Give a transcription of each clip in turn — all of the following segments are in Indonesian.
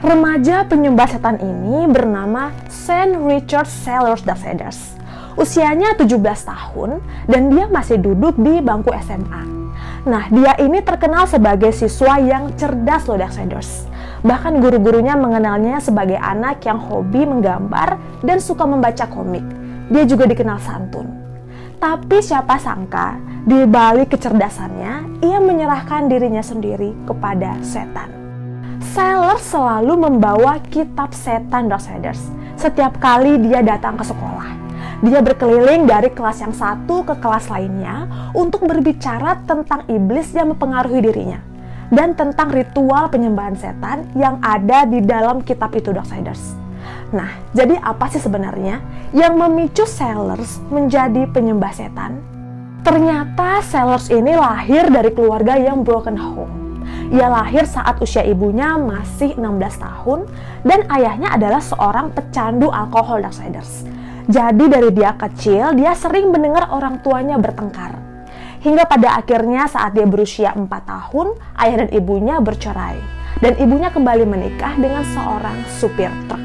Remaja penyembah setan ini bernama Saint Richard Sellers Darksiders. Usianya 17 tahun dan dia masih duduk di bangku SMA. Nah, dia ini terkenal sebagai siswa yang cerdas loh Darksiders. Bahkan guru-gurunya mengenalnya sebagai anak yang hobi menggambar dan suka membaca komik. Dia juga dikenal santun. Tapi siapa sangka, di balik kecerdasannya, ia menyerahkan dirinya sendiri kepada setan. Sailor selalu membawa kitab setan Darksiders setiap kali dia datang ke sekolah. Dia berkeliling dari kelas yang satu ke kelas lainnya untuk berbicara tentang iblis yang mempengaruhi dirinya dan tentang ritual penyembahan setan yang ada di dalam kitab itu Darksiders. Nah, jadi apa sih sebenarnya yang memicu Sellers menjadi penyembah setan? Ternyata Sellers ini lahir dari keluarga yang broken home. Ia lahir saat usia ibunya masih 16 tahun dan ayahnya adalah seorang pecandu alkohol Darksiders. Jadi dari dia kecil, dia sering mendengar orang tuanya bertengkar. Hingga pada akhirnya saat dia berusia 4 tahun, ayah dan ibunya bercerai. Dan ibunya kembali menikah dengan seorang supir truk.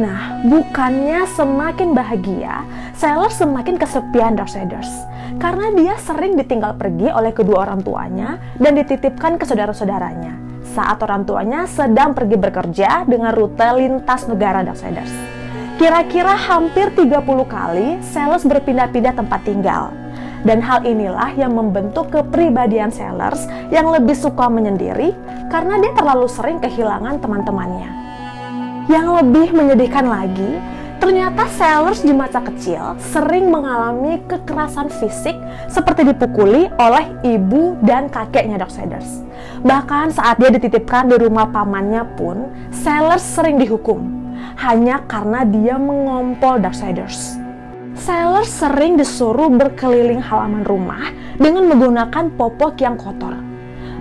Nah, bukannya semakin bahagia, Sailor semakin kesepian Darksiders. Karena dia sering ditinggal pergi oleh kedua orang tuanya dan dititipkan ke saudara-saudaranya saat orang tuanya sedang pergi bekerja dengan rute lintas negara Darksiders. Kira-kira hampir 30 kali Sellers berpindah-pindah tempat tinggal. Dan hal inilah yang membentuk kepribadian Sellers yang lebih suka menyendiri karena dia terlalu sering kehilangan teman-temannya. Yang lebih menyedihkan lagi, ternyata Sellers di masa kecil sering mengalami kekerasan fisik seperti dipukuli oleh ibu dan kakeknya Darksiders. Bahkan saat dia dititipkan di rumah pamannya pun, Sellers sering dihukum hanya karena dia mengompol Darksiders. Sellers sering disuruh berkeliling halaman rumah dengan menggunakan popok yang kotor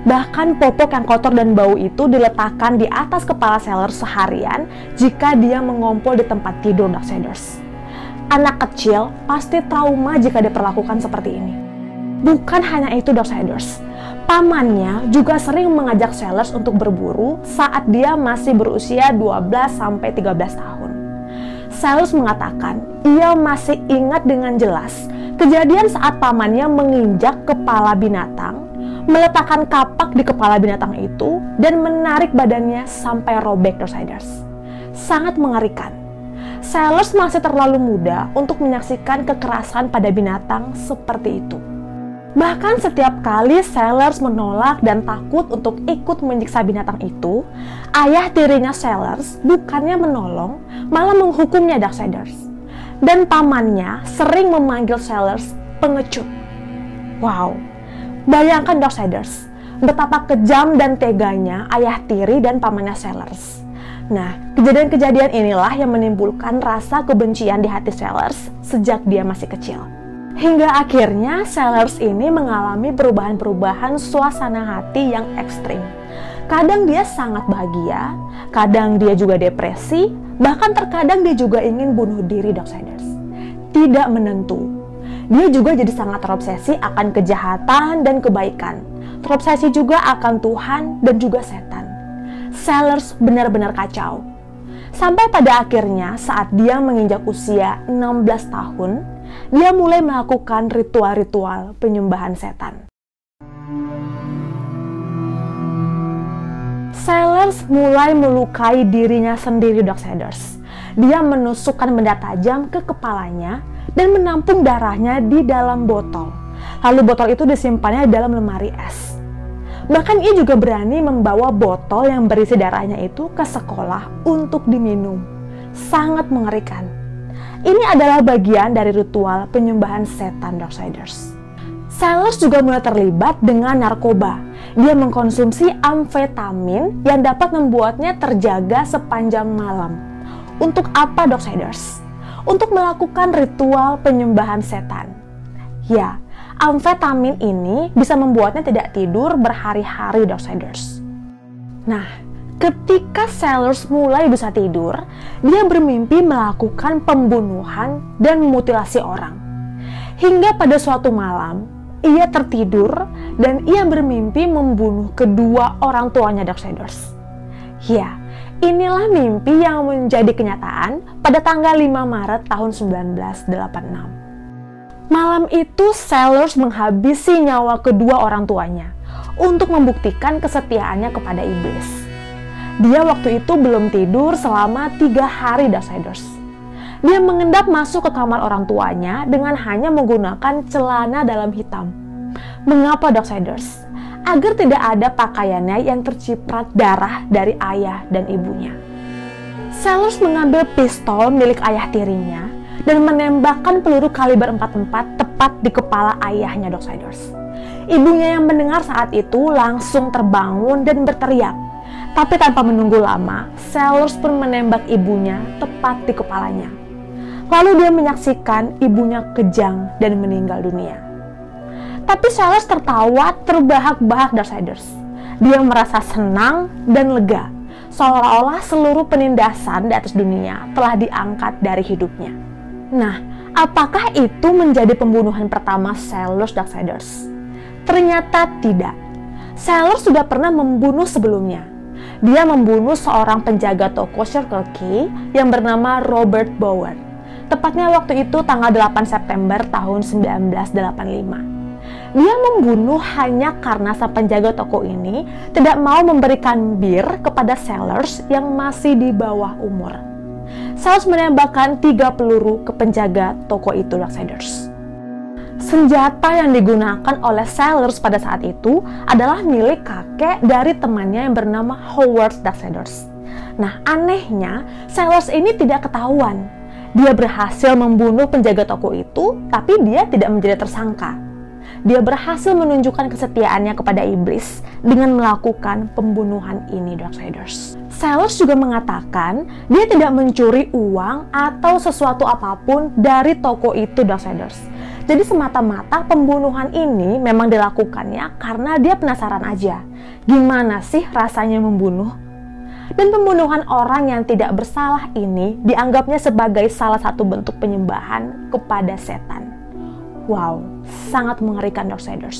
Bahkan popok yang kotor dan bau itu diletakkan di atas kepala seller seharian jika dia mengompol di tempat tidur Darksiders. Anak kecil pasti trauma jika diperlakukan seperti ini. Bukan hanya itu Darksiders, pamannya juga sering mengajak Sellers untuk berburu saat dia masih berusia 12-13 tahun. Sellers mengatakan ia masih ingat dengan jelas kejadian saat pamannya menginjak kepala binatang meletakkan kapak di kepala binatang itu dan menarik badannya sampai robek Darksiders. Sangat mengerikan. Sellers masih terlalu muda untuk menyaksikan kekerasan pada binatang seperti itu. Bahkan setiap kali Sellers menolak dan takut untuk ikut menyiksa binatang itu, ayah tirinya Sellers bukannya menolong, malah menghukumnya Darksiders. Dan pamannya sering memanggil Sellers pengecut. Wow, Bayangkan Darksiders, betapa kejam dan teganya ayah tiri dan pamannya Sellers. Nah, kejadian-kejadian inilah yang menimbulkan rasa kebencian di hati Sellers sejak dia masih kecil. Hingga akhirnya Sellers ini mengalami perubahan-perubahan suasana hati yang ekstrim. Kadang dia sangat bahagia, kadang dia juga depresi, bahkan terkadang dia juga ingin bunuh diri Darksiders. Tidak menentu, dia juga jadi sangat terobsesi akan kejahatan dan kebaikan. Terobsesi juga akan Tuhan dan juga setan. Sellers benar-benar kacau. Sampai pada akhirnya saat dia menginjak usia 16 tahun, dia mulai melakukan ritual-ritual penyembahan setan. Sellers mulai melukai dirinya sendiri Darksiders. Dia menusukkan benda tajam ke kepalanya dan menampung darahnya di dalam botol. Lalu botol itu disimpannya dalam lemari es. Bahkan ia juga berani membawa botol yang berisi darahnya itu ke sekolah untuk diminum. Sangat mengerikan. Ini adalah bagian dari ritual penyembahan setan Darksiders. Sellers juga mulai terlibat dengan narkoba. Dia mengkonsumsi amfetamin yang dapat membuatnya terjaga sepanjang malam. Untuk apa Darksiders? Untuk melakukan ritual penyembahan setan. Ya, amfetamin ini bisa membuatnya tidak tidur berhari-hari Darksiders. Nah, ketika Sellers mulai bisa tidur, dia bermimpi melakukan pembunuhan dan mutilasi orang. Hingga pada suatu malam, ia tertidur dan ia bermimpi membunuh kedua orang tuanya Darksiders. Ya, Inilah mimpi yang menjadi kenyataan pada tanggal 5 Maret tahun 1986. Malam itu Sellers menghabisi nyawa kedua orang tuanya untuk membuktikan kesetiaannya kepada iblis. Dia waktu itu belum tidur selama tiga hari Darksiders. Dia mengendap masuk ke kamar orang tuanya dengan hanya menggunakan celana dalam hitam. Mengapa Darksiders? Agar tidak ada pakaiannya yang terciprat darah dari ayah dan ibunya. Sellers mengambil pistol milik ayah tirinya dan menembakkan peluru kaliber 44 tepat di kepala ayahnya Darksiders. Ibunya yang mendengar saat itu langsung terbangun dan berteriak. Tapi tanpa menunggu lama, Sellers pun menembak ibunya tepat di kepalanya. Lalu dia menyaksikan ibunya kejang dan meninggal dunia. Tapi Sellers tertawa terbahak-bahak Darksiders. Dia merasa senang dan lega, seolah-olah seluruh penindasan di atas dunia telah diangkat dari hidupnya. Nah, apakah itu menjadi pembunuhan pertama Sellers Darksiders? Ternyata tidak. Sellers sudah pernah membunuh sebelumnya. Dia membunuh seorang penjaga toko Circle K yang bernama Robert Bower. Tepatnya waktu itu tanggal 8 September tahun 1985. Dia membunuh hanya karena sang penjaga toko ini tidak mau memberikan bir kepada sellers yang masih di bawah umur. Sellers menembakkan tiga peluru ke penjaga toko itu Darksiders. Senjata yang digunakan oleh sellers pada saat itu adalah milik kakek dari temannya yang bernama Howard Darksiders. Nah, anehnya, sellers ini tidak ketahuan. Dia berhasil membunuh penjaga toko itu, tapi dia tidak menjadi tersangka dia berhasil menunjukkan kesetiaannya kepada iblis dengan melakukan pembunuhan ini Darksiders. Sellers juga mengatakan dia tidak mencuri uang atau sesuatu apa pun dari toko itu Darksiders. Jadi semata-mata pembunuhan ini memang dilakukannya karena dia penasaran aja. Gimana sih rasanya membunuh? Dan pembunuhan orang yang tidak bersalah ini dianggapnya sebagai salah satu bentuk penyembahan kepada setan. Wow, sangat mengerikan Darksiders.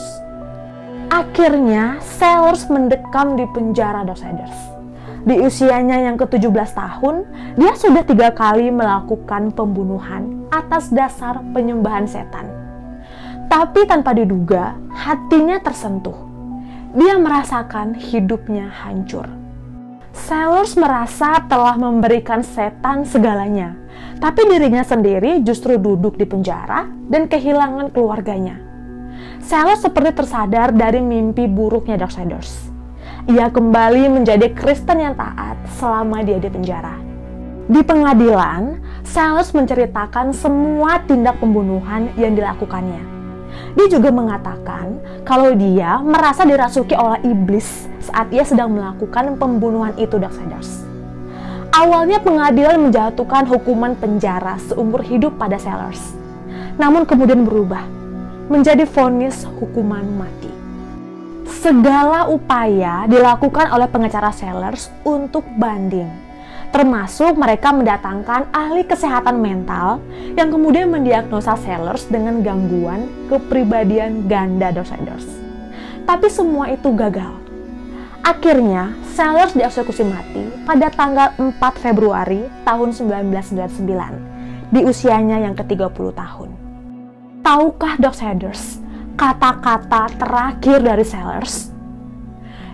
Akhirnya, Sellers mendekam di penjara Darksiders. Di usianya yang ke-17 tahun, dia sudah tiga kali melakukan pembunuhan atas dasar penyembahan setan. Tapi tanpa diduga, hatinya tersentuh. Dia merasakan hidupnya hancur. Sellers merasa telah memberikan setan segalanya, tapi dirinya sendiri justru duduk di penjara dan kehilangan keluarganya. Sellers seperti tersadar dari mimpi buruknya Darksiders. Ia kembali menjadi Kristen yang taat selama dia di penjara. Di pengadilan, Sellers menceritakan semua tindak pembunuhan yang dilakukannya dia juga mengatakan kalau dia merasa dirasuki oleh iblis saat ia sedang melakukan pembunuhan itu Darksiders. Awalnya pengadilan menjatuhkan hukuman penjara seumur hidup pada Sellers. Namun kemudian berubah menjadi vonis hukuman mati. Segala upaya dilakukan oleh pengacara Sellers untuk banding termasuk mereka mendatangkan ahli kesehatan mental yang kemudian mendiagnosa Sellers dengan gangguan kepribadian ganda Darksiders. Tapi semua itu gagal. Akhirnya, Sellers dieksekusi mati pada tanggal 4 Februari tahun 1999 di usianya yang ke-30 tahun. Tahukah Darksiders kata-kata terakhir dari Sellers?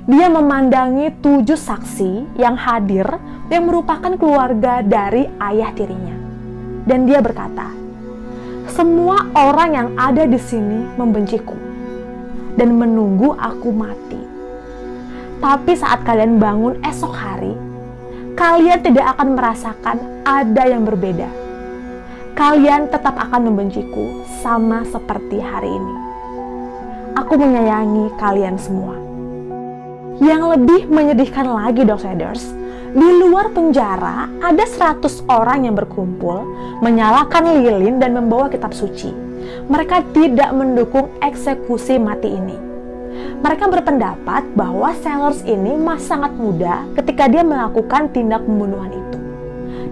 Dia memandangi tujuh saksi yang hadir yang merupakan keluarga dari ayah tirinya. Dan dia berkata, "Semua orang yang ada di sini membenciku dan menunggu aku mati. Tapi saat kalian bangun esok hari, kalian tidak akan merasakan ada yang berbeda. Kalian tetap akan membenciku sama seperti hari ini. Aku menyayangi kalian semua." Yang lebih menyedihkan lagi, Docksiders, di luar penjara ada 100 orang yang berkumpul, menyalakan lilin dan membawa kitab suci. Mereka tidak mendukung eksekusi mati ini. Mereka berpendapat bahwa Sellers ini masih sangat muda ketika dia melakukan tindak pembunuhan itu.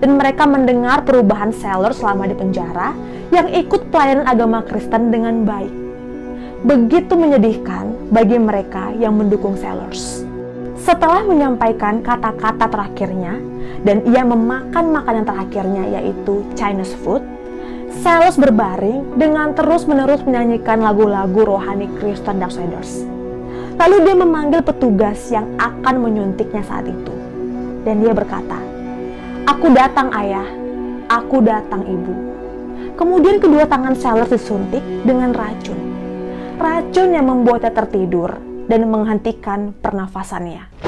Dan mereka mendengar perubahan Sellers selama di penjara yang ikut pelayanan agama Kristen dengan baik. Begitu menyedihkan bagi mereka yang mendukung Sellers. Setelah menyampaikan kata-kata terakhirnya dan ia memakan makanan terakhirnya yaitu Chinese food, Salos berbaring dengan terus-menerus menyanyikan lagu-lagu rohani Kristen Darksiders. Lalu dia memanggil petugas yang akan menyuntiknya saat itu. Dan dia berkata, Aku datang ayah, aku datang ibu. Kemudian kedua tangan Sellers disuntik dengan racun. Racun yang membuatnya tertidur dan menghentikan pernafasannya.